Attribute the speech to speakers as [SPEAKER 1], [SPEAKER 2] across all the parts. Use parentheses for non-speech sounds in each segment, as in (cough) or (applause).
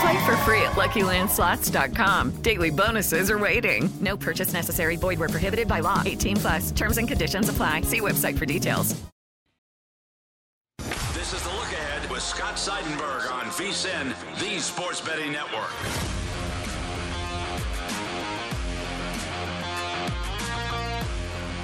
[SPEAKER 1] Play for free at LuckyLandSlots.com. Daily bonuses are waiting. No purchase necessary. Void were prohibited by law. 18 plus. Terms and conditions apply. See website for details.
[SPEAKER 2] This is the look ahead with Scott Seidenberg on VSIN, the Sports Betting Network.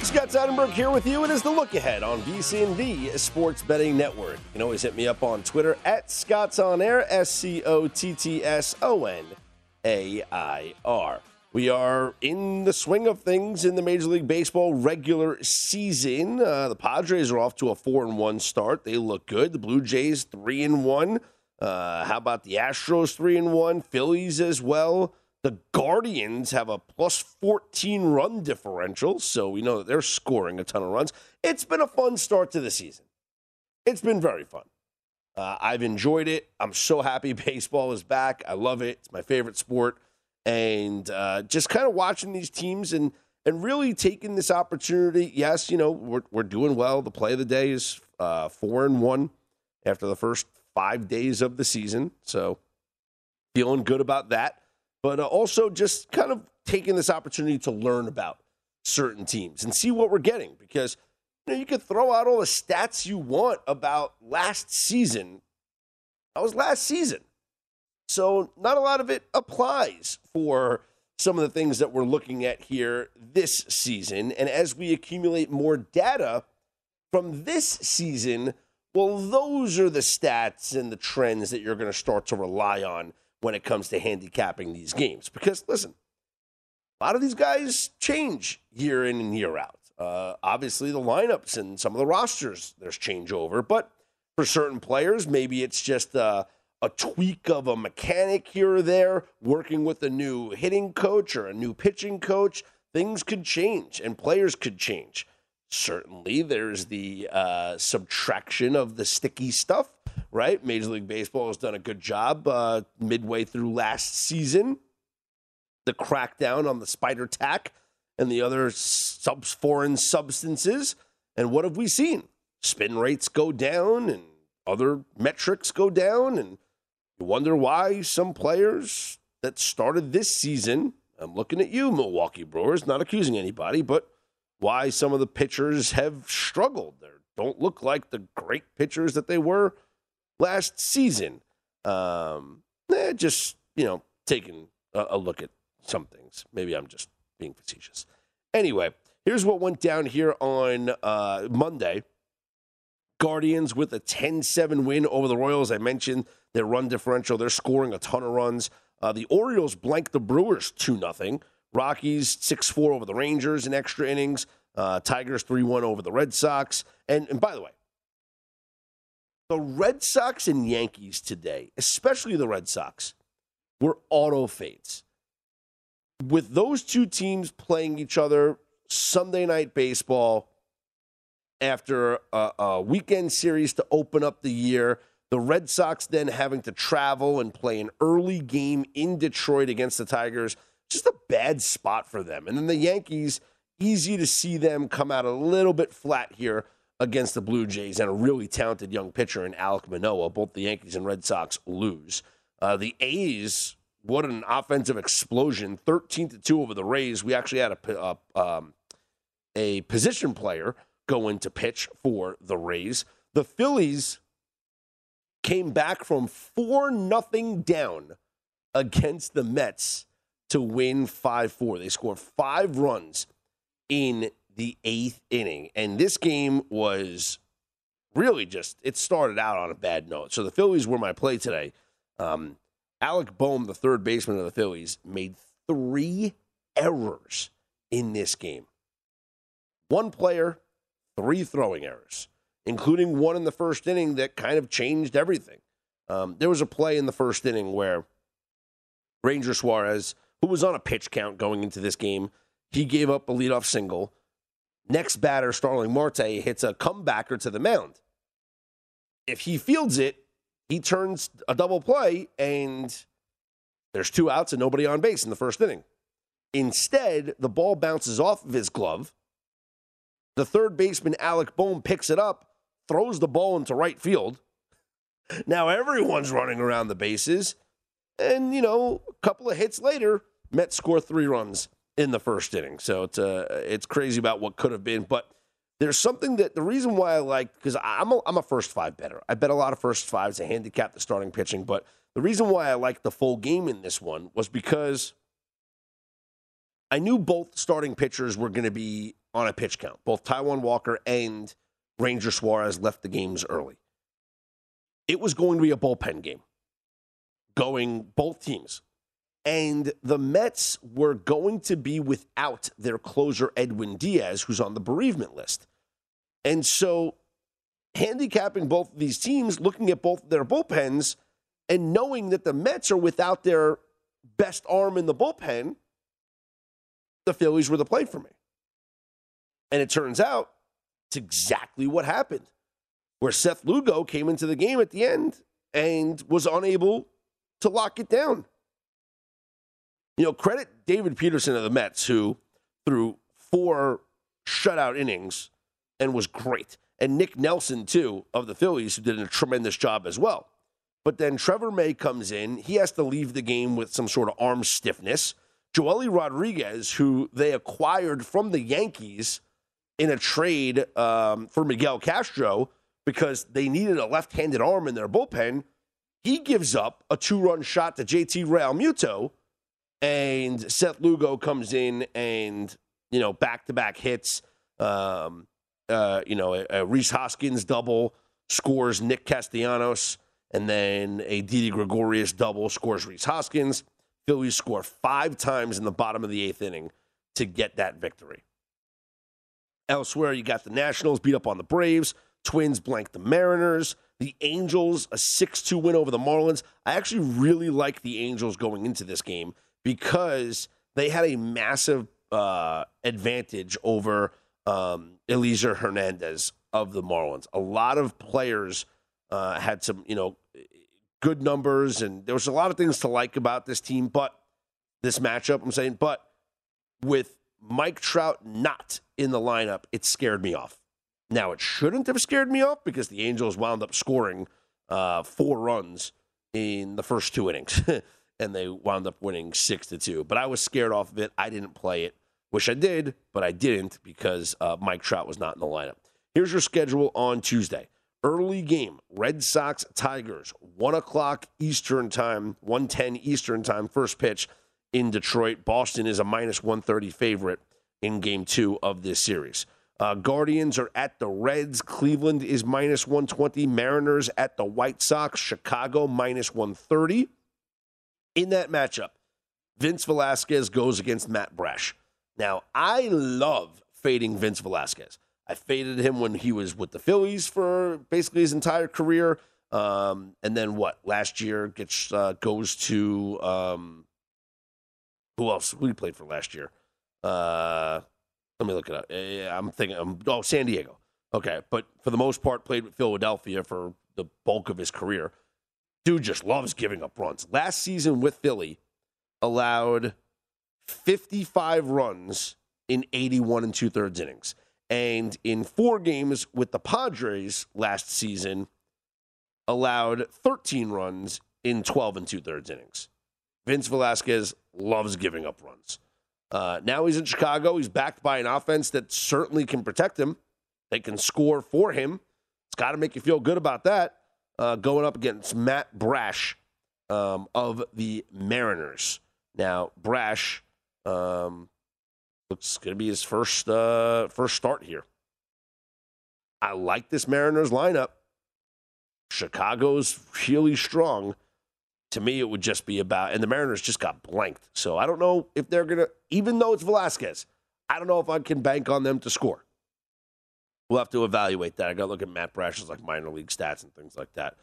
[SPEAKER 3] Scott Seidenberg here with you. It is the look ahead on VSIN, the Sports Betting Network. You can always hit me up on Twitter at Scott's On Air, S C O T T S O N A I R. We are in the swing of things in the Major League Baseball regular season. Uh, the Padres are off to a four and one start. They look good. The Blue Jays three and one. Uh, how about the Astros three and one? Phillies as well. The Guardians have a plus 14 run differential, so we know that they're scoring a ton of runs. It's been a fun start to the season. It's been very fun. Uh, I've enjoyed it. I'm so happy (laughs) baseball is back. I love it. It's my favorite sport. And uh, just kind of watching these teams and and really taking this opportunity. Yes, you know we're we're doing well. The play of the day is uh, four and one after the first five days of the season, so feeling good about that but uh, also just kind of taking this opportunity to learn about certain teams and see what we're getting because you know you could throw out all the stats you want about last season. That was last season. So not a lot of it applies for some of the things that we're looking at here this season and as we accumulate more data from this season, well those are the stats and the trends that you're going to start to rely on when it comes to handicapping these games. Because listen, a lot of these guys change year in and year out. Uh, obviously, the lineups and some of the rosters, there's changeover. But for certain players, maybe it's just a, a tweak of a mechanic here or there, working with a new hitting coach or a new pitching coach. Things could change and players could change. Certainly, there's the uh, subtraction of the sticky stuff right? Major League Baseball has done a good job uh, midway through last season. The crackdown on the spider tack and the other foreign substances. And what have we seen? Spin rates go down and other metrics go down. And you wonder why some players that started this season, I'm looking at you, Milwaukee Brewers, not accusing anybody, but why some of the pitchers have struggled. They don't look like the great pitchers that they were last season. Um, eh, just, you know, taking a, a look at some things. Maybe I'm just being facetious. Anyway, here's what went down here on uh, Monday. Guardians with a 10 7 win over the Royals. I mentioned their run differential. They're scoring a ton of runs. Uh, the Orioles blanked the Brewers 2 0. Rockies 6 4 over the Rangers in extra innings. Uh, Tigers 3 1 over the Red Sox. And, and by the way, the Red Sox and Yankees today, especially the Red Sox, were auto fades. With those two teams playing each other Sunday night baseball after a, a weekend series to open up the year, the Red Sox then having to travel and play an early game in Detroit against the Tigers, just a bad spot for them. And then the Yankees, easy to see them come out a little bit flat here against the Blue Jays and a really talented young pitcher in Alek Manoah. Both the Yankees and Red Sox lose. Uh, the A's, what an offensive explosion! Thirteen to two over the Rays. We actually had a a, um, a position player go into pitch for the Rays. The Phillies came back from four nothing down against the Mets to win five four. They scored five runs in the eighth inning. And this game was really just, it started out on a bad note. So the Phillies were my play today. Um, Alec Bohm, the third baseman of the Phillies, made three errors in this game. One player, three throwing errors, including one in the first inning that kind of changed everything. Um, there was a play in the first inning where Ranger Suarez, who was on a pitch count going into this game, he gave up a leadoff single. Next batter, Starling Marte, hits a comebacker to the mound. If he fields it, he turns a double play, and there's two outs and nobody on base in the first inning. Instead, the ball bounces off of his glove. The third baseman, Alec Bohm, picks it up, throws the ball into right field. Now everyone's running around the bases. And, you know, a couple of hits later, Mets score three runs in the first inning. So it's uh, it's crazy about what could have been, but there's something that the reason why I like because I'm a, I'm a first five better. I bet a lot of first fives to handicap the starting pitching, but the reason why I like the full game in this one was because I knew both starting pitchers were going to be on a pitch count. Both Taijuan Walker and Ranger Suarez left the games early. It was going to be a bullpen game, going both teams and the Mets were going to be without their closer, Edwin Diaz, who's on the bereavement list. And so, handicapping both of these teams, looking at both their bullpens, and knowing that the Mets are without their best arm in the bullpen, the Phillies were the play for me. And it turns out it's exactly what happened, where Seth Lugo came into the game at the end and was unable to lock it down. You know, credit David Peterson of the Mets, who threw four shutout innings and was great. And Nick Nelson, too, of the Phillies, who did a tremendous job as well. But then Trevor May comes in. He has to leave the game with some sort of arm stiffness. Joely Rodriguez, who they acquired from the Yankees in a trade um, for Miguel Castro because they needed a left handed arm in their bullpen, he gives up a two run shot to JT Realmuto and Seth Lugo comes in and you know back to back hits. Um, uh, you know, a, a Rhys Hoskins double scores Nick Castellanos, and then a Didi Gregorius double scores Rhys Hoskins. Phillies score five times in the bottom of the eighth inning to get that victory. Elsewhere, you got the Nationals beat up on the Braves. Twins blank the Mariners. The Angels, a 6 2 win over the Marlins. I actually really like the Angels going into this game because they had a massive uh, advantage over um, Elieser Hernandez of the Marlins. A lot of players uh, had some, you know, good numbers, and there was a lot of things to like about this team. But this matchup, I'm saying, but with Mike Trout not in the lineup, it scared me off. Now it shouldn't have scared me off because the Angels wound up scoring uh, four runs in the first two innings. (laughs) and they wound up winning six to two. But I was scared off of it. I didn't play it. Wish I did, but I didn't because uh, Mike Trout was not in the lineup. Here's your schedule on Tuesday. Early game, Red Sox Tigers, 1 o'clock Eastern time, 110 Eastern time, first pitch in Detroit. Boston is a minus 130 favorite in game two of this series. Uh, Guardians are at the Reds. Cleveland is minus 120. Mariners at the White Sox. Chicago minus 130 in that matchup, Vince Velasquez goes against Matt Brash. Now, I love fading Vince Velasquez. I faded him when he was with the Phillies for basically his entire career. Um, and then what? Last year gets uh, goes to um, who else? Who he played for last year? Uh, let me look it up. I'm thinking. Um, oh, San Diego. Okay, but for the most part, played with Philadelphia for the bulk of his career. Dude just loves giving up runs. Last season with Philly, allowed 55 runs in 81 and two thirds innings. And in four games with the Padres last season, allowed 13 runs in 12 and two thirds innings. Vince Velasquez loves giving up runs. Uh, now he's in Chicago. He's backed by an offense that certainly can protect him. They can score for him. It's got to make you feel good about that. Uh, going up against Matt Brash um, of the Mariners. Now Brash um, looks going to be his first uh, first start here. I like this Mariners lineup. Chicago's really strong. To me, it would just be about, and the Mariners just got blanked. So I don't know if they're going to, even though it's Velasquez, I don't know if I can bank on them to score. We'll have to evaluate that. I got to look at Matt Brash's like minor league stats and things like that.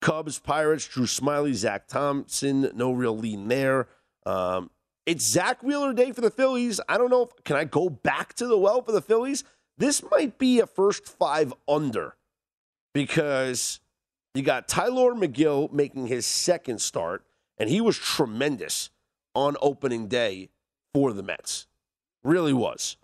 [SPEAKER 3] Cubs, Pirates, Drew Smyly, Zach Thompson, no real lean there. Um, it's Zack Wheeler Day for the Phillies. I don't know if can I go back to the well for the Phillies. This might be a first five under because you got Tylor Megill making his second start, and he was tremendous on opening day for the Mets. Really was.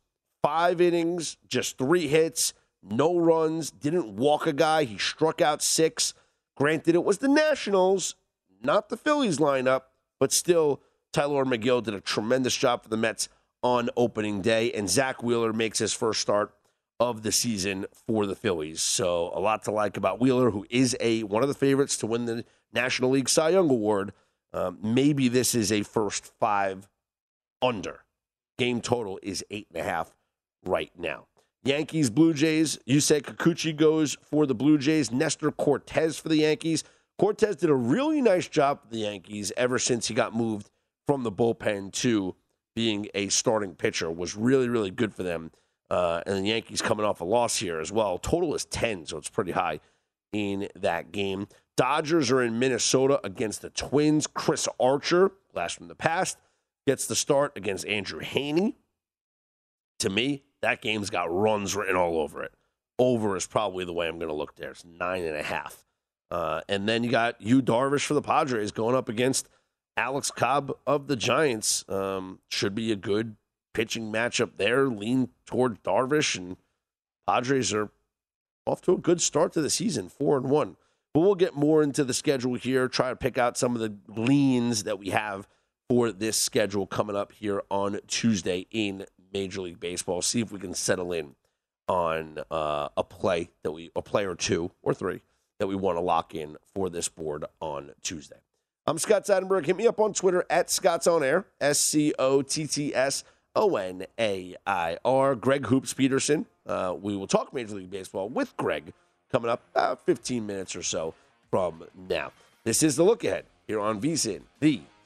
[SPEAKER 3] Five innings, just three hits, no runs, didn't walk a guy. He struck out six. Granted, it was the Nationals, not the Phillies lineup, but still Tylor Megill did a tremendous job for the Mets on opening day, and Zack Wheeler makes his first start of the season for the Phillies. So a lot to like about Wheeler, who is a one of the favorites to win the National League Cy Young Award. Um, maybe this is a first five under. Game total is eight and a half right now. Yankees, Blue Jays. Yusei Kikuchi goes for the Blue Jays. Nestor Cortes for the Yankees. Cortes did a really nice job for the Yankees ever since he got moved from the bullpen to being a starting pitcher was really, really good for them. Uh, and the Yankees coming off a loss here as well. Total is 10, so it's pretty high in that game. Dodgers are in Minnesota against the Twins. Chris Archer, last from the past, gets the start against Andrew Heaney. To me, that game's got runs written all over it. Over is probably the way I'm going to look there. It's nine and a half. Uh, and then you got Yu Darvish for the Padres going up against Alex Cobb of the Giants um, should be a good pitching matchup there. Lean toward Darvish and Padres are off to a good start to the season, four and one. But we'll get more into the schedule here. Try to pick out some of the leans that we have for this schedule coming up here on Tuesday in Major League Baseball. See if we can settle in on uh, a play that we, a play or two or three that we want to lock in for this board on Tuesday. I'm Scott Seidenberg. Hit me up on Twitter at Scott's On Air, S C O T T S O N A I R. Greg Hoops Peterson. Uh, we will talk Major League Baseball with Greg coming up about 15 minutes or so from now. This is the look ahead here on VSIN, the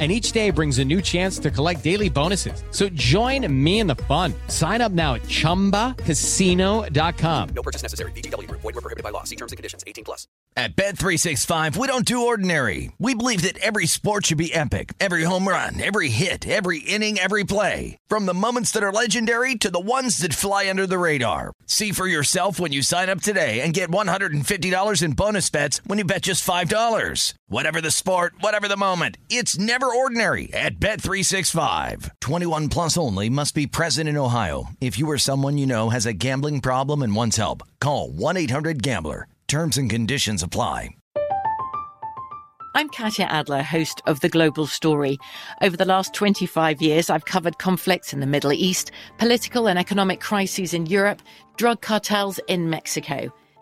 [SPEAKER 4] And each day brings a new chance to collect daily bonuses. So join me in the fun. Sign up now at chumbacasino.com.
[SPEAKER 5] No purchase necessary. VGW Group. Void were prohibited by law. See terms and conditions. 18 plus.
[SPEAKER 6] At Bet365, we don't do ordinary. We believe that every sport should be epic. Every home run, every hit, every inning, every play. From the moments that are legendary to the ones that fly under the radar. See for yourself when you sign up today and get $150 in bonus bets when you bet just $5. Whatever the sport, whatever the moment, it's never ordinary at Bet365. 21 plus only must be present in Ohio. If you or someone you know has a gambling problem and wants help, call 1-800-GAMBLER. Terms and conditions apply.
[SPEAKER 7] I'm Katya Adler, host of The Global Story. Over the last 25 years, I've covered conflicts in the Middle East, political and economic crises in Europe, drug cartels in Mexico.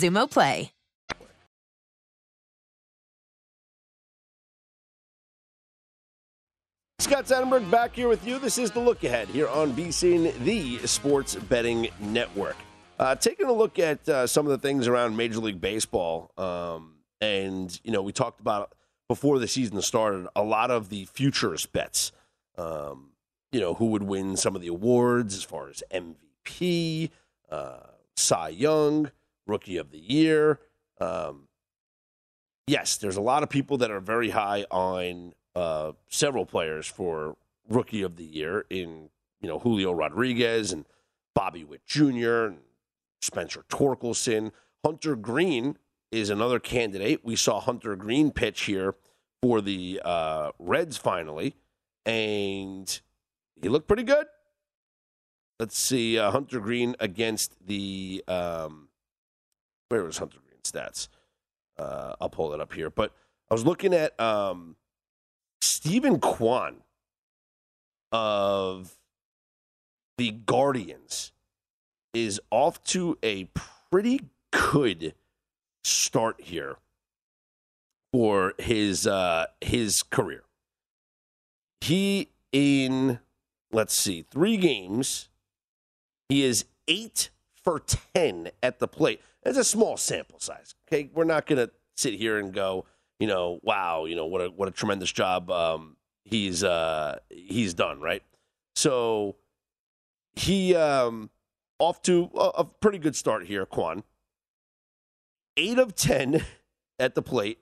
[SPEAKER 8] Xumo Play.
[SPEAKER 3] Scott Seidenberg back here with you. This is the look ahead here on VSIN, the Sports Betting Network. Uh, taking a look at uh, some of the things around Major League Baseball, um, and you know, we talked about before the season started a lot of the futures bets. Um, you know, who would win some of the awards as far as MVP, uh, Cy Young, Rookie of the Year. Um, yes, there's a lot of people that are very high on uh, several players for Rookie of the Year in you know Julio Rodriguez and Bobby Witt Jr. and Spencer Torkelson. Hunter Greene is another candidate. We saw Hunter Greene pitch here for the uh, Reds finally, and he looked pretty good. Let's see, uh, Hunter Greene against the um, where was Hunter Greene stats? Uh, I'll pull it up here, but I was looking at um, Steven Kwan of the Guardians is off to a pretty good start here for his uh, his career. He in let's see, three games, he is eight for ten at the plate. It's a small sample size. Okay, we're not gonna sit here and go, you know, wow, you know what a what a tremendous job um, he's uh, he's done, right? So he um, off to a, a pretty good start here, Kwan. Eight of ten (laughs) at the plate,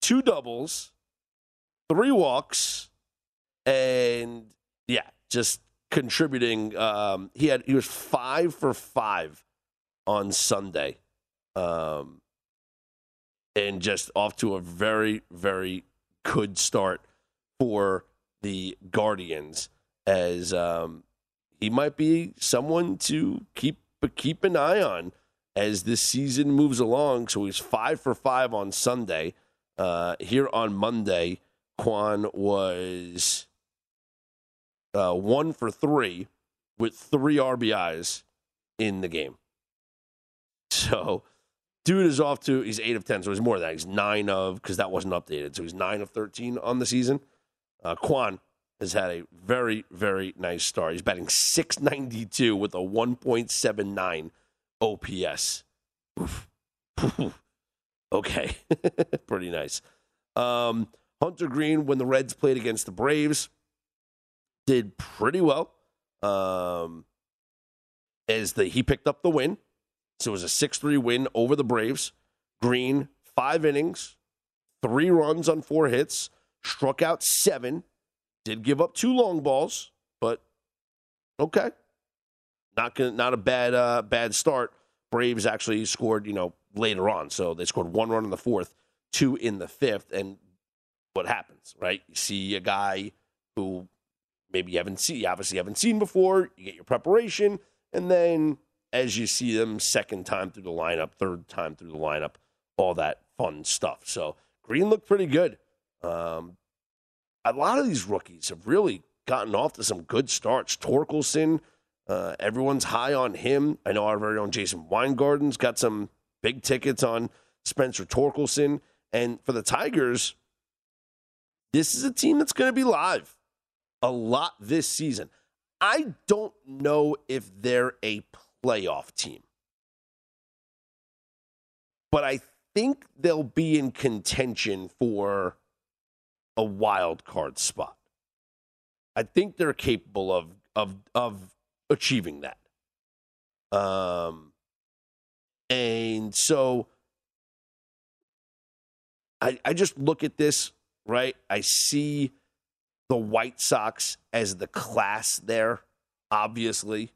[SPEAKER 3] two doubles, three walks, and yeah, just contributing. Um, he had he was five for five on Sunday. Um, and just off to a very, very good start for the Guardians as um, he might be someone to keep keep an eye on as this season moves along. So he's five for five on Sunday. Uh, here on Monday, Kwan was uh, one for three with three RBIs in the game. So, dude is off to he's eight of ten, so he's more than that. He's nine of because that wasn't updated, so he's nine of thirteen on the season. Uh, Kwan has had a very very nice start. He's batting six ninety two with a one point seven nine OPS. (laughs) okay, (laughs) pretty nice. Um, Hunter Greene, when the Reds played against the Braves, did pretty well. Um, as the he picked up the win, so it was a six three win over the Braves. Greene five innings, three runs on four hits, struck out seven, did give up two long balls, but okay, not gonna, not a bad uh, bad start. Braves actually scored, you know, later on. So they scored one run in the fourth, two in the fifth, and what happens, right? You see a guy who maybe you haven't seen, you obviously haven't seen before. You get your preparation, and then as you see them second time through the lineup, third time through the lineup, all that fun stuff. So Greene looked pretty good. Um, a lot of these rookies have really gotten off to some good starts. Torkelson uh, everyone's high on him. I know our very own Jason Weingarten's got some big tickets on Spencer Torkelson. And for the Tigers, this is a team that's going to be live a lot this season. I don't know if they're a playoff team, but I think they'll be in contention for a wild card spot. I think they're capable of of of achieving that. Um, and so I, I just look at this, right? I see the White Sox as the class there, obviously.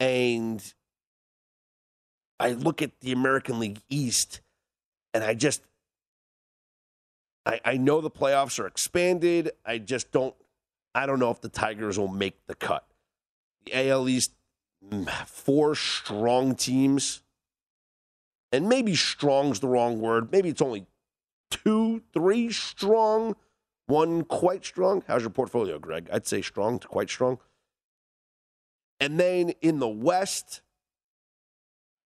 [SPEAKER 3] And I look at the American League East and I just I, I know the playoffs are expanded. I just don't I don't know if the Tigers will make the cut the AL East, mm, four strong teams. And maybe strong's the wrong word. Maybe it's only two, three strong, one quite strong. How's your portfolio, Greg? I'd say strong to quite strong. And then in the West,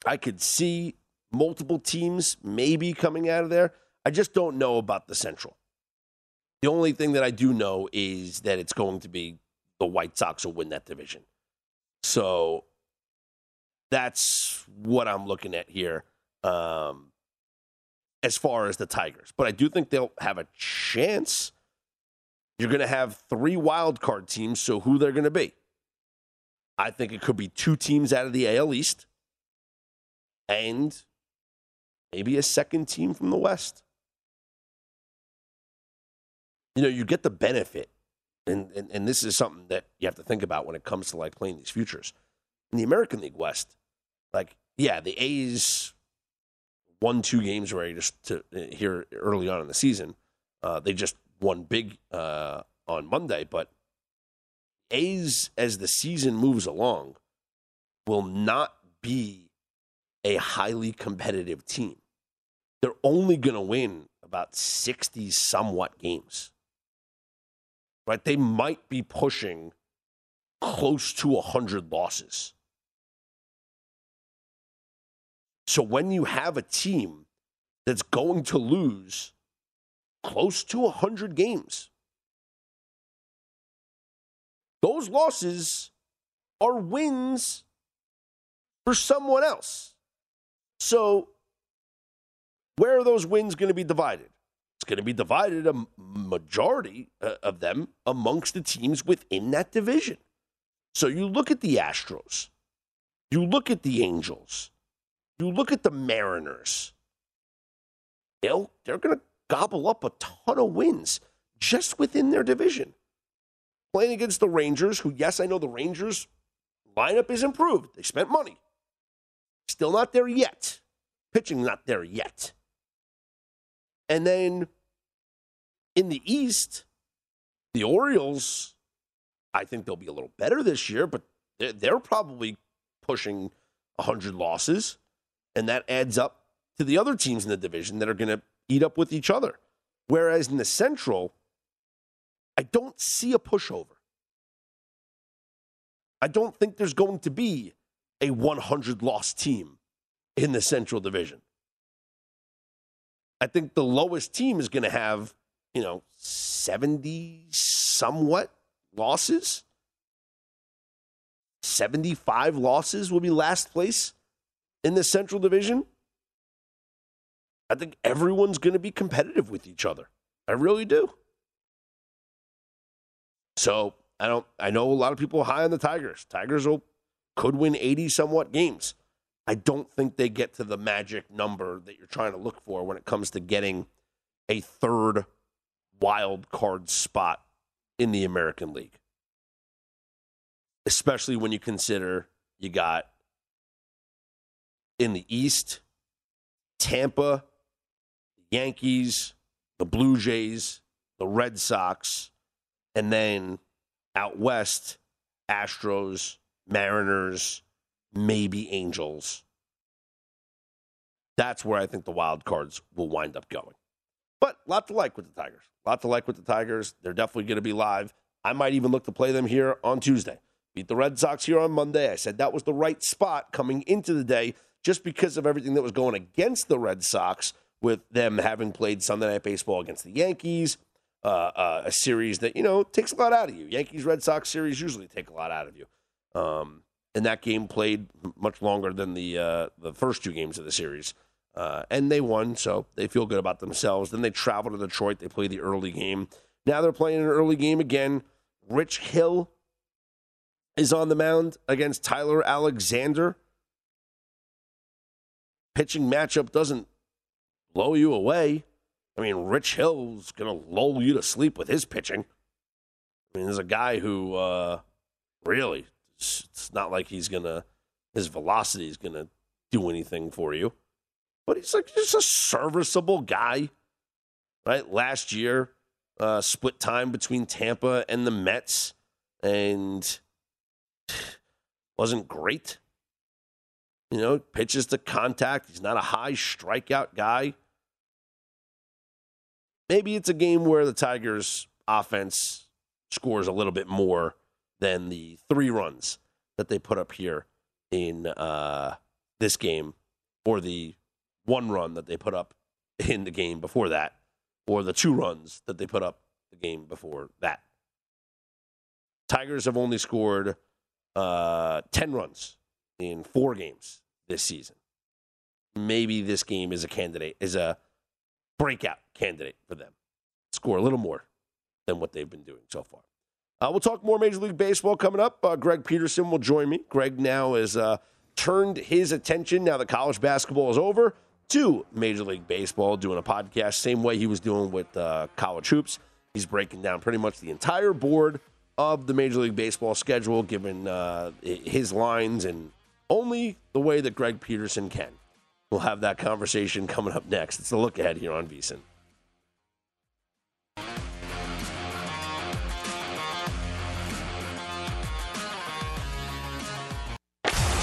[SPEAKER 3] I could see multiple teams maybe coming out of there. I just don't know about the Central. The only thing that I do know is that it's going to be the White Sox will win that division. So that's what I'm looking at here um, as far as the Tigers. But I do think they'll have a chance. You're going to have three wild card teams, so who they're going to be. I think it could be two teams out of the AL East and maybe a second team from the West. You know, you get the benefit and, and, and this is something that you have to think about when it comes to like playing these futures. In the American League West, like, yeah, the A's won two games already just to uh, here early on in the season. Uh, they just won big uh, on Monday, but A's as the season moves along will not be a highly competitive team. They're only going to win about 60 somewhat games right? They might be pushing close to 100 losses. So when you have a team that's going to lose close to 100 games, those losses are wins for someone else. So, where are those wins going to be divided? It's going to be divided a majority uh, of them amongst the teams within that division. So you look at the Astros, you look at the Angels, you look at the Mariners. They'll, they're going to gobble up a ton of wins just within their division. Playing against the Rangers, who, yes, I know the Rangers lineup is improved. They spent money. Still not there yet. Pitching not there yet. And then in the East, the Orioles, I think they'll be a little better this year, but they're, they're probably pushing 100 losses. And that adds up to the other teams in the division that are going to eat up with each other. Whereas in the Central, I don't see a pushover. I don't think there's going to be a 100 loss team in the Central Division. I think the lowest team is going to have, you know, 70 somewhat losses. 75 losses will be last place in the Central Division. I think everyone's going to be competitive with each other. I really do. So I don't. I know a lot of people high on the Tigers. Tigers will could win 80 somewhat games. I don't think they get to the magic number that you're trying to look for when it comes to getting a third wild card spot in the American League. Especially when you consider you got in the East, Tampa, the Yankees, the Blue Jays, the Red Sox, and then out west, Astros, Mariners, maybe Angels. That's where I think the wild cards will wind up going. But a lot to like with the Tigers. A lot to like with the Tigers. They're definitely going to be live. I might even look to play them here on Tuesday. Beat the Red Sox here on Monday. I said that was the right spot coming into the day just because of everything that was going against the Red Sox with them having played Sunday Night Baseball against the Yankees, uh, uh, a series that, you know, takes a lot out of you. Yankees Red Sox series usually take a lot out of you. Um, and that game played much longer than the uh, the first two games of the series. Uh, and they won, so they feel good about themselves. Then they travel to Detroit. They play the early game. Now they're playing an early game again. Rich Hill is on the mound against Tyler Alexander. Pitching matchup doesn't blow you away. I mean, Rich Hill's going to lull you to sleep with his pitching. I mean, there's a guy who uh, really it's not like he's gonna his velocity is gonna do anything for you. But he's like just a serviceable guy. Right? Last year, uh, split time between Tampa and the Mets and wasn't great. You know, pitches to contact. He's not a high strikeout guy. Maybe it's a game where the Tigers' offense scores a little bit more than the three runs that they put up here in uh, this game, or the one run that they put up in the game before that, or the two runs that they put up the game before that. Tigers have only scored uh, 10 runs in four games this season. Maybe this game is a candidate, is a breakout candidate for them. Score a little more than what they've been doing so far. Uh, we'll talk more Major League Baseball coming up. Uh, Greg Peterson will join me. Greg now has uh, turned his attention, now that college basketball is over, to Major League Baseball, doing a podcast, same way he was doing with uh, college hoops. He's breaking down pretty much the entire board of the Major League Baseball schedule, given uh, his lines and only the way that Greg Peterson can. We'll have that conversation coming up next. It's the look ahead here on VSIN.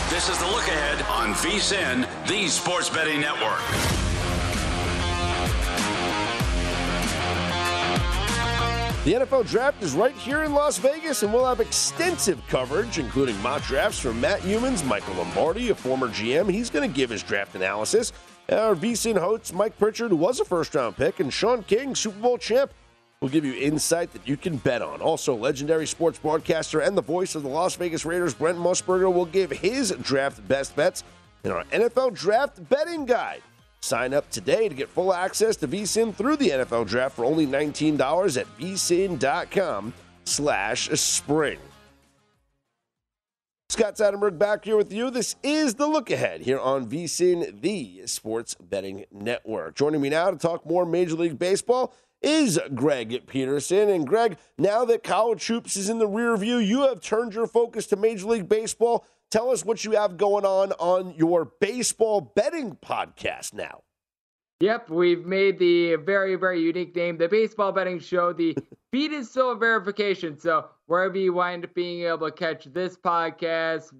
[SPEAKER 2] This is the look ahead on VSIN, the Sports Betting Network.
[SPEAKER 3] The NFL draft is right here in Las Vegas, and we'll have extensive coverage, including mock drafts from Matt Youmans, Michael Lombardi, a former GM. He's going to give his draft analysis. Our VSIN host, Mike Pritchard, who was a first round pick, and Sean King, Super Bowl champ, will give you insight that you can bet on. Also, legendary sports broadcaster and the voice of the Las Vegas Raiders, Brent Musburger, will give his draft best bets in our NFL Draft Betting Guide. Sign up today to get full access to VSIN through the NFL Draft for only $19 at vsin.com slash spring. Scott Seidenberg back here with you. This is the look ahead here on VSIN, the sports betting network. Joining me now to talk more Major League Baseball is Greg Peterson. And Greg, now that college hoops is in the rear view, you have turned your focus to Major League Baseball. Tell us what you have going on on your baseball betting podcast now.
[SPEAKER 9] Yep, we've made the very, very unique name, the Baseball Betting Show. The (laughs) feed is still a verification. So wherever you wind up being able to catch this podcast,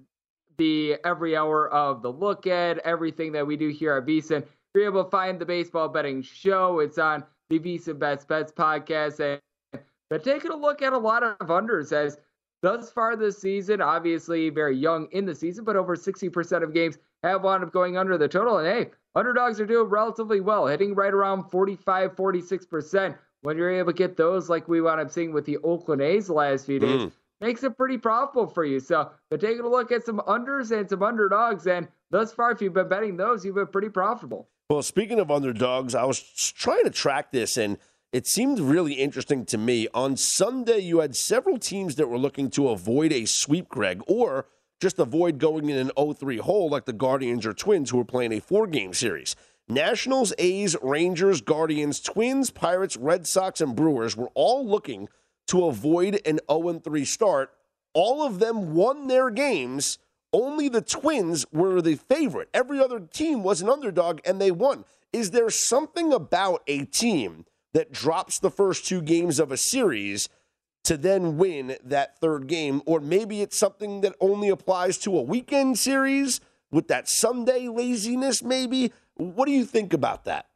[SPEAKER 9] the every hour of the look at everything that we do here at VSiN, you're able to find the Baseball Betting Show. It's on the VSiN Best Bets podcast. And but taking a look at a lot of unders as thus far this season, obviously very young in the season, but over 60% of games have wound up going under the total. And hey, underdogs are doing relatively well, hitting right around 45, 46%. When you're able to get those, like we wound up seeing with the Oakland A's the last few days, mm. makes it pretty profitable for you. So, but taking a look at some unders and some underdogs, and thus far, if you've been betting those, you've been pretty profitable.
[SPEAKER 3] Well, speaking of underdogs, I was trying to track this and it seemed really interesting to me. On Sunday, you had several teams that were looking to avoid a sweep, Greg, or just avoid going in an 0 3 hole like the Guardians or Twins, who were playing a four game series. Nationals, A's, Rangers, Guardians, Twins, Pirates, Red Sox, and Brewers were all looking to avoid an 0 3 start. All of them won their games. Only the Twins were the favorite. Every other team was an underdog and they won. Is there something about a team that drops the first two games of a series to then win that third game? Or maybe it's something that only applies to a weekend series with that Sunday laziness, maybe? What do you think about that?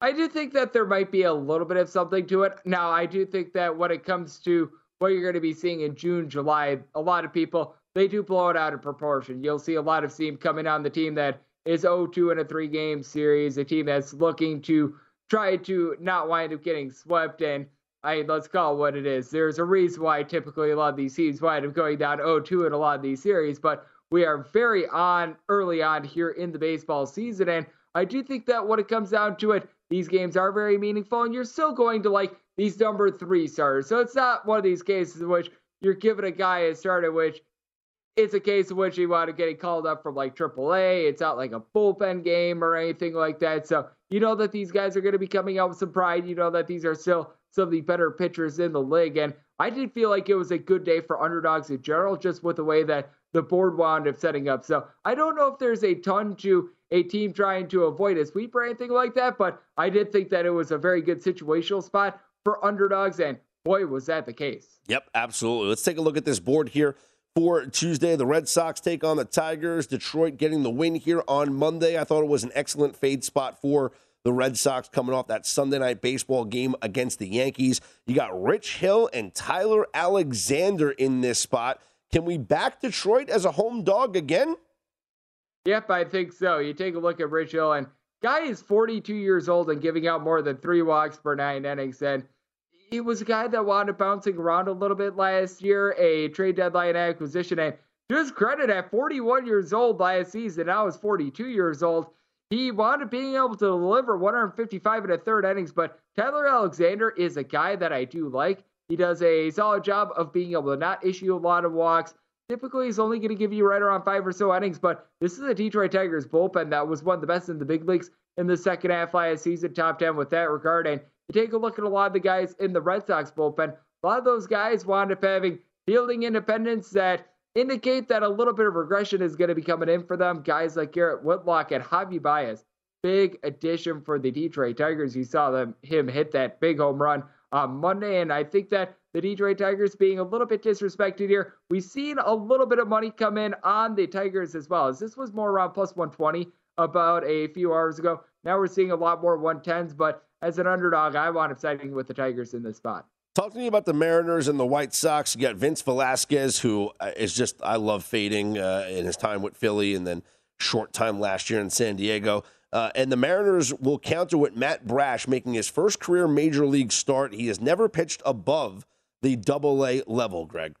[SPEAKER 9] I do think that there might be a little bit of something to it. Now, I do think that when it comes to what you're going to be seeing in June, July, a lot of people they do blow it out of proportion. You'll see a lot of team coming on the team that is 0-2 in a three-game series, a team that's looking to try to not wind up getting swept. And I let's call it what it is. There's a reason why typically a lot of these teams wind up going down 0-2 in a lot of these series, but we are very on early on here in the baseball season, and I do think that when it comes down to it, these games are very meaningful, and you're still going to like these number three starters. So it's not one of these cases in which you're giving a guy a start in which it's a case in which he wound up getting called up from like AAA. It's not like a bullpen game or anything like that. So you know that these guys are going to be coming out with some pride. You know that these are still some of the better pitchers in the league. And I did feel like it was a good day for underdogs in general, just with the way that the board wound up setting up. So I don't know if there's a ton to a team trying to avoid a sweep or anything like that, but I did think that it was a very good situational spot for underdogs. And boy, was that the case.
[SPEAKER 3] Yep, absolutely. Let's take a look at this board here for Tuesday. The Red Sox take on the Tigers. Detroit getting the win here on Monday. I thought it was an excellent fade spot for the Red Sox coming off that Sunday night baseball game against the Yankees. You got Rich Hill and Tyler Alexander in this spot. Can we back Detroit as a home dog again?
[SPEAKER 9] Yep, I think so. You take a look at Rich Hill, and guy is 42 years old and giving out more than three walks per nine innings. And he was a guy that wound up bouncing around a little bit last year, a trade deadline acquisition. And to his credit, at 41 years old last season, now he's 42 years old. He wound up being able to deliver 155 and a third innings, but Tyler Alexander is a guy that I do like. He does a solid job of being able to not issue a lot of walks. Typically, he's only going to give you right around five or so innings, but this is a Detroit Tigers bullpen that was one of the best in the big leagues in the second half last season, top 10 with that regard. And you take a look at a lot of the guys in the Red Sox bullpen, a lot of those guys wound up having fielding independence that indicate that a little bit of regression is going to be coming in for them. Guys like Garrett Whitlock and Javy Baez, big addition for the Detroit Tigers. You saw them him hit that big home run on Monday, and I think that the Detroit Tigers being a little bit disrespected here. We've seen a little bit of money come in on the Tigers as well, as this was more around plus 120 about a few hours ago. Now we're seeing a lot more 110s, but as an underdog, I wound up siding with the Tigers in this spot.
[SPEAKER 3] Talk to me about the Mariners and the White Sox. You got Vince Velasquez, who uh, just, I love fading uh, in his time with Philly and then short time last year in San Diego. Uh, and the Mariners will counter with Matt Brash making his first career major league start. He has never pitched above the double A level, Greg.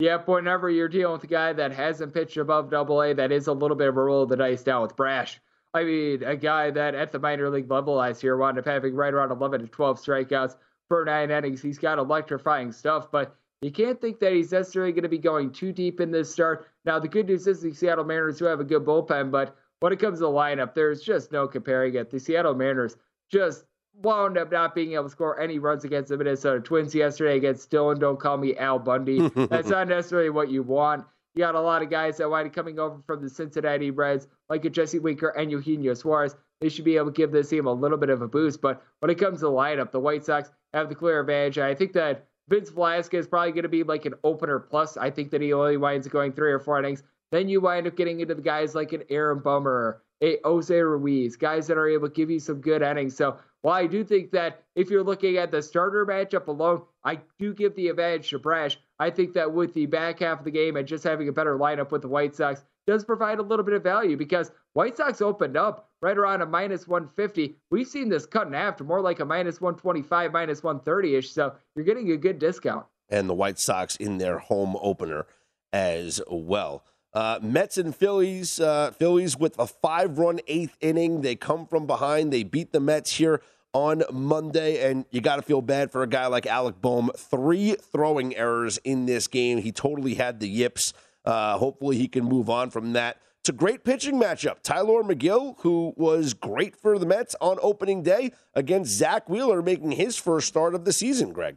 [SPEAKER 9] Yep, whenever you're dealing with a guy that hasn't pitched above double A, that is a little bit of a roll of the dice down with Brash. I mean, a guy that at the minor league level last year wound up having right around 11 to 12 strikeouts per nine innings. He's got electrifying stuff, but you can't think that he's necessarily going to be going too deep in this start. Now, the good news is the Seattle Mariners do have a good bullpen, but when it comes to the lineup, there's just no comparing it. The Seattle Mariners just wound up not being able to score any runs against the Minnesota Twins yesterday against Dylan. Don't call me Al Bundy. (laughs) That's not necessarily what you want. You got a lot of guys that wind up coming over from the Cincinnati Reds, like a Jesse Winker and Eugenio Suarez. they should be able to give this team a little bit of a boost. But when it comes to the lineup, the White Sox have the clear advantage. I think that Vince Velasquez is probably going to be like an opener plus. I think that he only winds up going three or four innings. Then you wind up getting into the guys like an Aaron Bummer, a Jose Ruiz, guys that are able to give you some good innings. So while I do think that if you're looking at the starter matchup alone, I do give the advantage to Brash. I think that with the back half of the game and just having a better lineup with the White Sox does provide a little bit of value because White Sox opened up right around a minus 150. We've seen this cut in half to more like a minus 125, minus 130 ish. So you're getting a good discount.
[SPEAKER 3] And the White Sox in their home opener as well. Uh, Mets and Phillies. Uh, Phillies with a five-run eighth inning. They come from behind. They beat the Mets here on Monday, and you got to feel bad for a guy like Alec Bohm. Three throwing errors in this game. He totally had the yips. Uh, hopefully, he can move on from that. It's a great pitching matchup. Tylor Megill, who was great for the Mets on opening day against Zack Wheeler, making his first start of the season, Greg.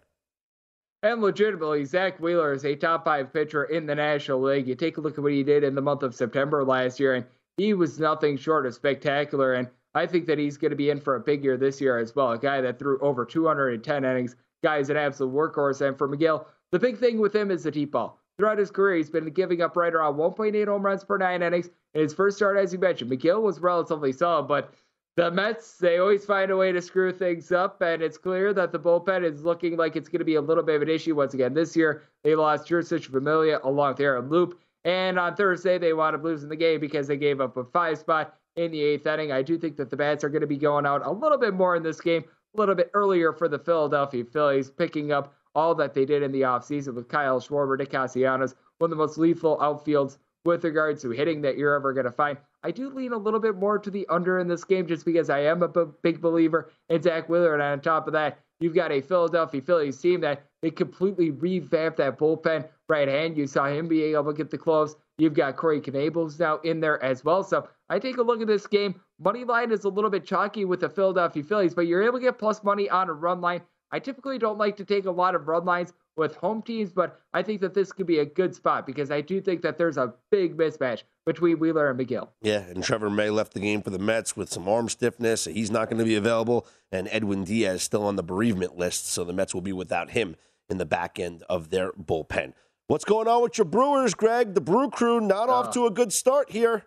[SPEAKER 9] And legitimately, Zack Wheeler is a top five pitcher in the National League. You take a look at what he did in the month of September last year, and he was nothing short of spectacular. And I think that he's going to be in for a big year this year as well. A guy that threw over 210 innings, guy is an absolute workhorse. And for Megill, the big thing with him is the deep ball. Throughout his career, he's been giving up right around 1.8 home runs per nine innings. In his first start, as you mentioned, Megill was relatively solid, but the Mets, they always find a way to screw things up, and it's clear that the bullpen is looking like it's going to be a little bit of an issue once again this year. They lost Jeurys Familia along with Aaron Loup, and on Thursday they wound up losing the game because they gave up a five spot in the eighth inning. I do think that the bats are going to be going out a little bit more in this game, a little bit earlier for the Philadelphia Phillies, picking up all that they did in the offseason with Kyle Schwarber, Nick Castellanos, one of the most lethal outfields with regards to hitting that you're ever going to find. I do lean a little bit more to the under in this game just because I am a b- big believer in Zack Wheeler. And on top of that, you've got a Philadelphia Phillies team that they completely revamped that bullpen right hand. You saw him being able to get the close. You've got Corey Knebel's now in there as well. So I take a look at this game. Money line is a little bit chalky with the Philadelphia Phillies, but you're able to get plus money on a run line. I typically don't like to take a lot of run lines with home teams, but I think that this could be a good spot because I do think that there's a big mismatch between Wheeler and Megill.
[SPEAKER 3] Yeah, and Trevor May left the game for the Mets with some arm stiffness. He's not going to be available, and Edwin Diaz still on the bereavement list, so the Mets will be without him in the back end of their bullpen. What's going on with your Brewers, Greg? The Brew Crew not uh, off to a good start here.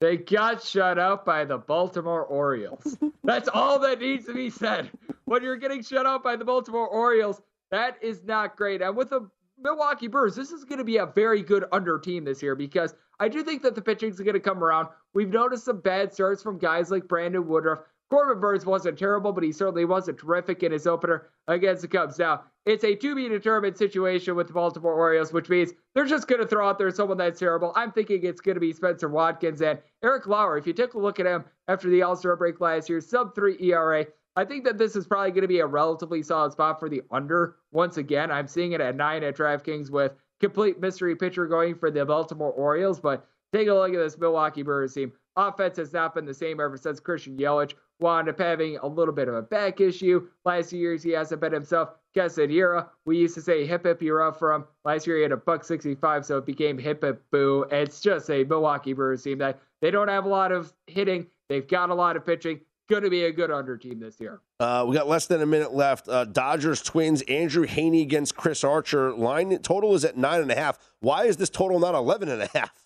[SPEAKER 9] They got shut out by the Baltimore Orioles. (laughs) That's all that needs to be said. When you're getting shut out by the Baltimore Orioles, that is not great. And with the Milwaukee Brewers, this is going to be a very good under team this year because I do think that the pitching is going to come around. We've noticed some bad starts from guys like Brandon Woodruff. Corbin Burnes wasn't terrible, but he certainly wasn't terrific in his opener against the Cubs. Now, it's a to be determined situation with the Baltimore Orioles, which means they're just going to throw out there someone that's terrible. I'm thinking it's going to be Spencer Watkins and Eric Lauer. If you take a look at him after the All Star break last year, sub three ERA. I think that this is probably going to be a relatively solid spot for the under. Once again, I'm seeing it at nine at DraftKings with complete mystery pitcher going for the Baltimore Orioles. But take a look at this Milwaukee Brewers team. Offense has not been the same ever since Christian Yelich wound up having a little bit of a back issue. Last years, he hasn't been himself. Quesadilla, we used to say hip hip you're up from. Last year, he had a buck 65, so it became hip hip boo. It's just a Milwaukee Brewers team that they don't have a lot of hitting. They've got a lot of pitching going to be a good under team this year.
[SPEAKER 3] Uh, we got less than a minute left. Uh, Dodgers Twins, Andrew Heaney against Chris Archer. Line total is at nine and a half. Why is this total not 11 and a half?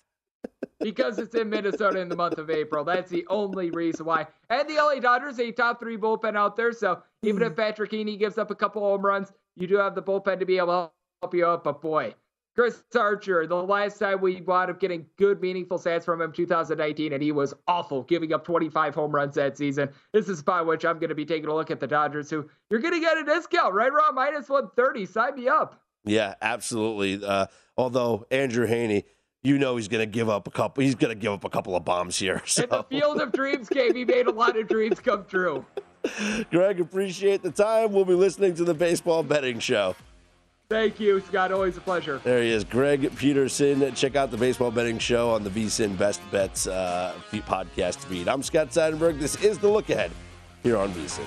[SPEAKER 9] Because it's in Minnesota in the month of April. That's the only reason why. And the LA Dodgers, a top three bullpen out there. So even if Patrick Heaney gives up a couple home runs, you do have the bullpen to be able to help you out. But boy, Chris Archer, the last time we wound up getting good, meaningful stats from him, 2019, and he was awful, giving up 25 home runs that season. This is by which I'm going to be taking a look at the Dodgers, who you're going to get a discount right around minus 130. Sign me up.
[SPEAKER 3] Yeah, absolutely. Uh, although Andrew Heaney, you know he's going to give up a couple. He's going to give up a couple of bombs here. (laughs) So.
[SPEAKER 9] In the field of dreams came. He made a lot of dreams come true.
[SPEAKER 3] Greg, appreciate the time. We'll be listening to the baseball betting show.
[SPEAKER 9] Thank you, Scott. Always a pleasure.
[SPEAKER 3] There he is, Greg Peterson. Check out the baseball betting show on the VSIN Best Bets uh, podcast feed. I'm Scott Seidenberg. This is the look ahead here on VSIN.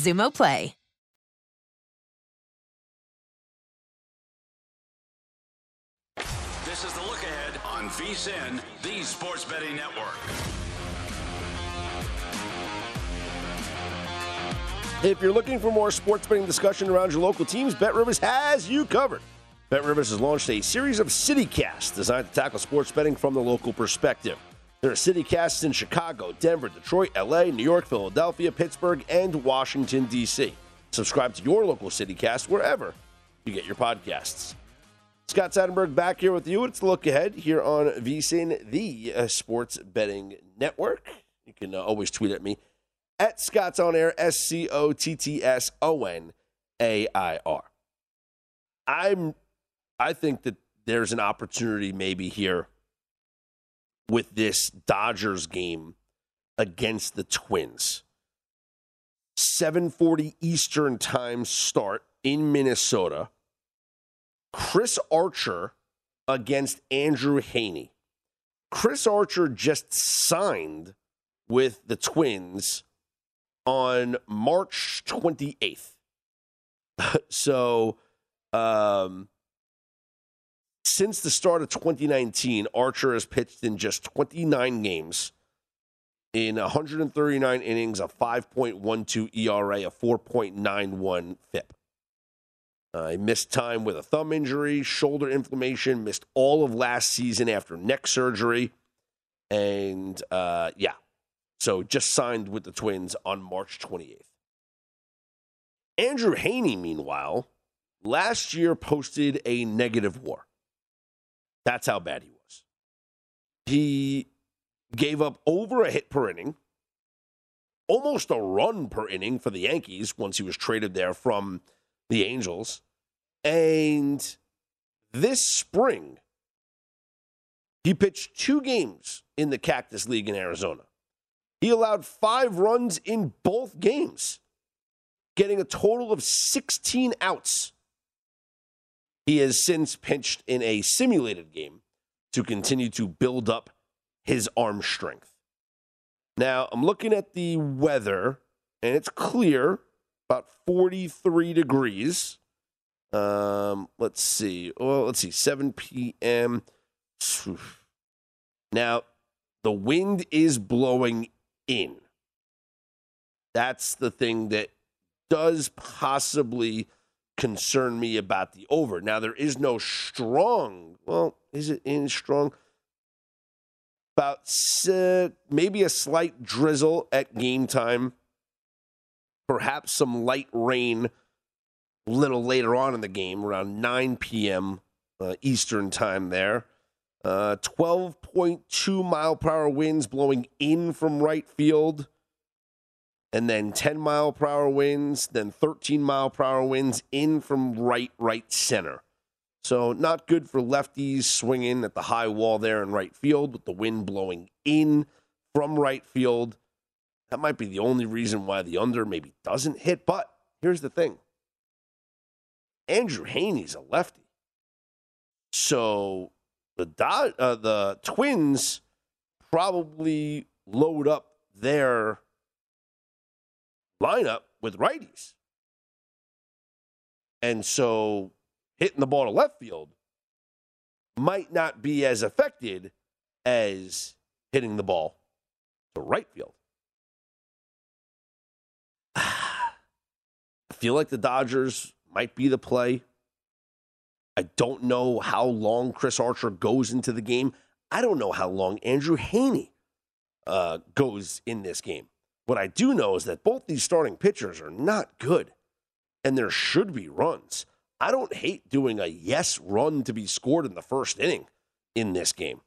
[SPEAKER 8] Xumo Play.
[SPEAKER 2] This is the look ahead on VSIN, the Sports Betting Network.
[SPEAKER 3] If you're looking for more sports betting discussion around your local teams, Bet Rivers has you covered. Bet Rivers has launched a series of CityCasts designed to tackle sports betting from the local perspective. There are CityCasts in Chicago, Denver, Detroit, LA, New York, Philadelphia, Pittsburgh, and Washington, D.C. Subscribe to your local CityCast wherever you get your podcasts. Scott Seidenberg back here with you. It's the look ahead here on VSIN, the uh, sports betting network. You can uh, always tweet at me at Scott's on air, S C O T T S O N A I R. I'm, I think that there's an opportunity maybe here with this Dodgers game against the Twins. 7:40 Eastern time start in Minnesota. Chris Archer against Andrew Heaney. Chris Archer just signed with the Twins on March 28th. (laughs) so, um, since the start of 2019, Archer has pitched in just 29 games in 139 innings, a 5.12 ERA, a 4.91 FIP. Uh, he missed time with a thumb injury, shoulder inflammation, missed all of last season after neck surgery. And uh, yeah, so just signed with the Twins on March 28th. Andrew Heaney, meanwhile, last year posted a negative WAR. That's how bad he was. He gave up over a hit per inning, almost a run per inning for the Yankees once he was traded there from the Angels. And this spring, he pitched two games in the Cactus League in Arizona. He allowed five runs in both games, getting a total of 16 outs. He has since pitched in a simulated game to continue to build up his arm strength. Now, I'm looking at the weather, and it's clear, about 43 degrees. Um, let's see. Well, let's see. 7 p.m. (sighs) Now, the wind is blowing in. That's the thing that does possibly concern me about the over. Now, there is no strong, well, is it in strong? About uh, maybe a slight drizzle at game time, perhaps some light rain a little later on in the game, around 9 p.m. Uh, Eastern time there. Uh, 12.2 mile per hour winds blowing in from right field. And then 10 mile per hour winds, then 13 mile per hour winds in from right, right center. So, not good for lefties swinging at the high wall there in right field with the wind blowing in from right field. That might be the only reason why the under maybe doesn't hit. But here's the thing Andrew Heaney's a lefty. So the uh, the Twins probably load up their lineup with righties. And so hitting the ball to left field might not be as affected as hitting the ball to right field. (sighs) I feel like the Dodgers might be the play. I don't know how long Chris Archer goes into the game. I don't know how long Andrew Heaney uh, goes in this game. What I do know is that both these starting pitchers are not good, and there should be runs. I don't hate doing a yes run to be scored in the first inning in this game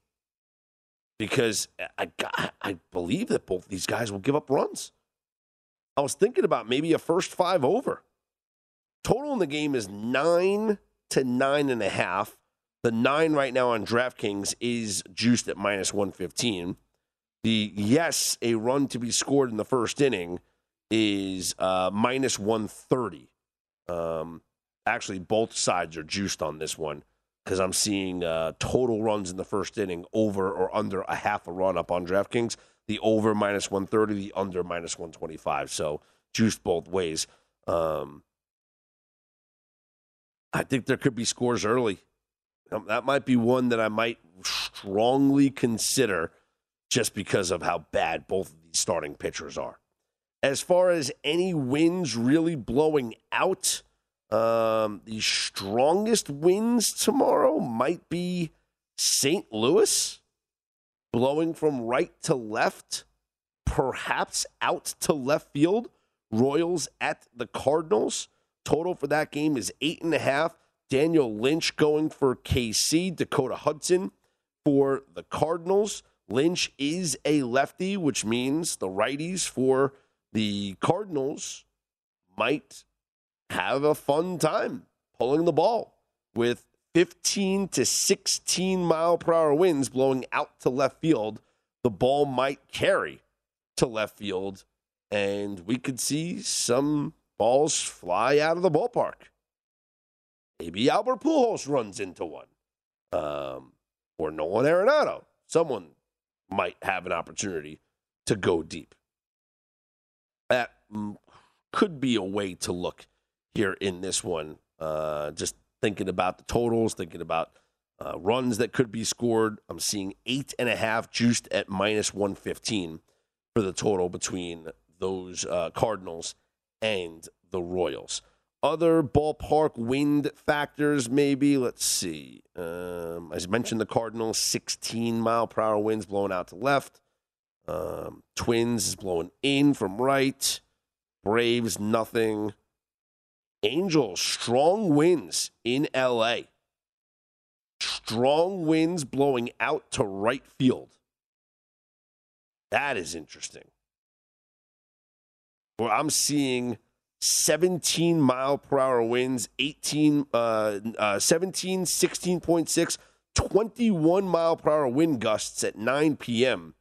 [SPEAKER 3] because I, I believe that both these guys will give up runs. I was thinking about maybe a first five over. Total in the game is nine to nine and a half. The nine right now on DraftKings is juiced at minus 115. The yes, a run to be scored in the first inning is uh, minus 130. Um, actually, both sides are juiced on this one because I'm seeing uh, total runs in the first inning over or under a half a run up on DraftKings. The over minus 130, the under minus 125. So juiced both ways. Um, I think there could be scores early. That might be one that I might strongly consider just because of how bad both of these starting pitchers are. As far as any winds really blowing out, um, the strongest winds tomorrow might be St. Louis, blowing from right to left, perhaps out to left field. Royals at the Cardinals. Total for that game is eight and a half. Daniel Lynch going for KC, Dakota Hudson for the Cardinals. Lynch is a lefty, which means the righties for the Cardinals might have a fun time pulling the ball with 15 to 16 mile per hour winds blowing out to left field. The ball might carry to left field, and we could see some balls fly out of the ballpark. Maybe Albert Pujols runs into one, um, or Nolan Arenado. Someone might have an opportunity to go deep. That mm, could be a way to look here in this one. Uh, just thinking about the totals, thinking about uh, runs that could be scored. I'm seeing eight and a half juiced at minus 115 for the total between those uh, Cardinals and the Royals. Other ballpark wind factors, maybe. Let's see. Um, as I mentioned, the Cardinals, 16 mile per hour winds blowing out to left. Um, Twins is blowing in from right. Braves, nothing. Angels, strong winds in LA. Strong winds blowing out to right field. That is interesting. Well, I'm seeing 17 mile per hour winds, 18, uh, uh, 17, 16.6, 21 mile per hour wind gusts at 9 p.m.,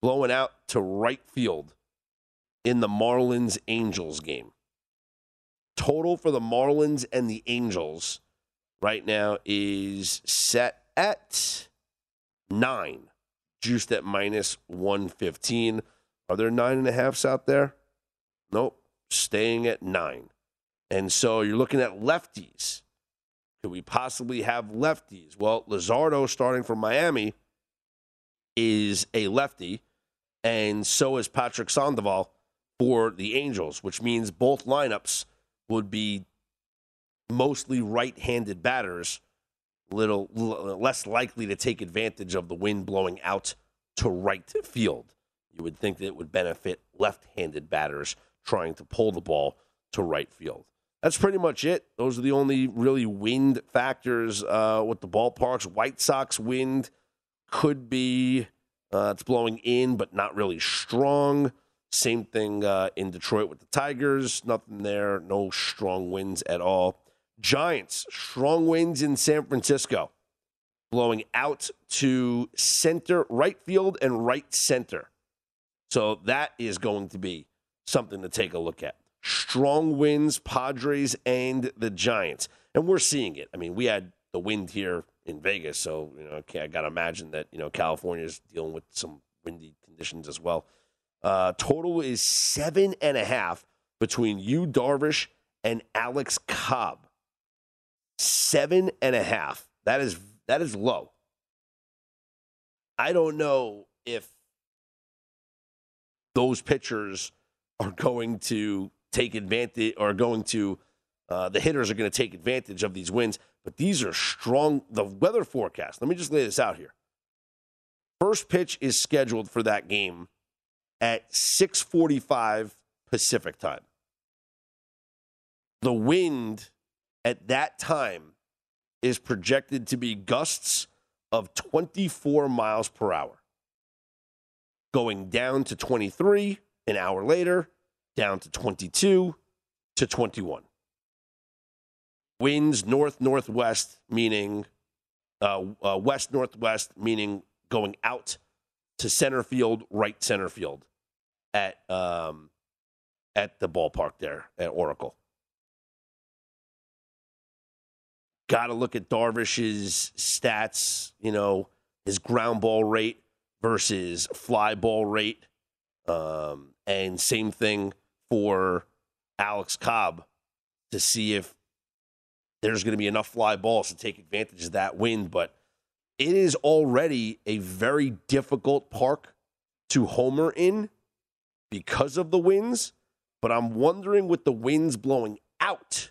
[SPEAKER 3] blowing out to right field in the Marlins Angels game. Total for the Marlins and the Angels right now is set at nine, juiced at minus 115. Are there nine and a halfs out there? Nope staying at nine. And so you're looking at lefties. Could we possibly have lefties? Well, Luzardo, starting from Miami, is a lefty, and so is Patrick Sandoval for the Angels, which means both lineups would be mostly right-handed batters, little less likely to take advantage of the wind blowing out to right field. You would think that it would benefit left-handed batters trying to pull the ball to right field. That's pretty much it. Those are the only really wind factors uh, with the ballparks. White Sox wind could be uh, it's blowing in, but not really strong. Same thing uh, in Detroit with the Tigers. Nothing there. No strong winds at all. Giants, strong winds in San Francisco, blowing out to center, right field, and right center. So that is going to be something to take a look at. Strong winds, Padres and the Giants. And we're seeing it. I mean, we had the wind here in Vegas, so you know, okay, I got to imagine that you know California is dealing with some windy conditions as well. Uh, total is seven and a half between Yu Darvish and Alex Cobb. Seven and a half. That is that is low. I don't know if those pitchers are going to take advantage or going to uh, the hitters are going to take advantage of these wins. But these are strong. The weather forecast. Let me just lay this out here. First pitch is scheduled for that game at 6:45 Pacific time. The wind at that time is projected to be gusts of 24 miles per hour, going down to 23 an hour later, down to 22 to 21. Winds north northwest, meaning uh, uh, west northwest, meaning going out to center field, right center field at um, at the ballpark there at Oracle. Got to look at Darvish's stats, you know, his ground ball rate versus fly ball rate. Um, and same thing for Alex Cobb to see if there's going to be enough fly balls to take advantage of that wind. But it is already a very difficult park to homer in because of the winds. But I'm wondering with the winds blowing out,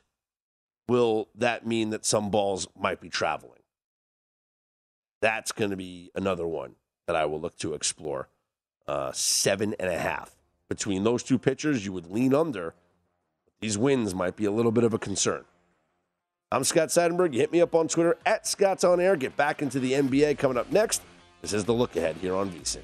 [SPEAKER 3] will that mean that some balls might be traveling? That's going to be another one that I will look to explore. Uh, seven and a half between those two pitchers, you would lean under. These wins might be a little bit of a concern. I'm Scott Seidenberg. Hit me up on Twitter at Scott's On Air. Get back into the NBA coming up next. This is the look ahead here on VSIN.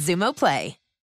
[SPEAKER 8] Xumo Play.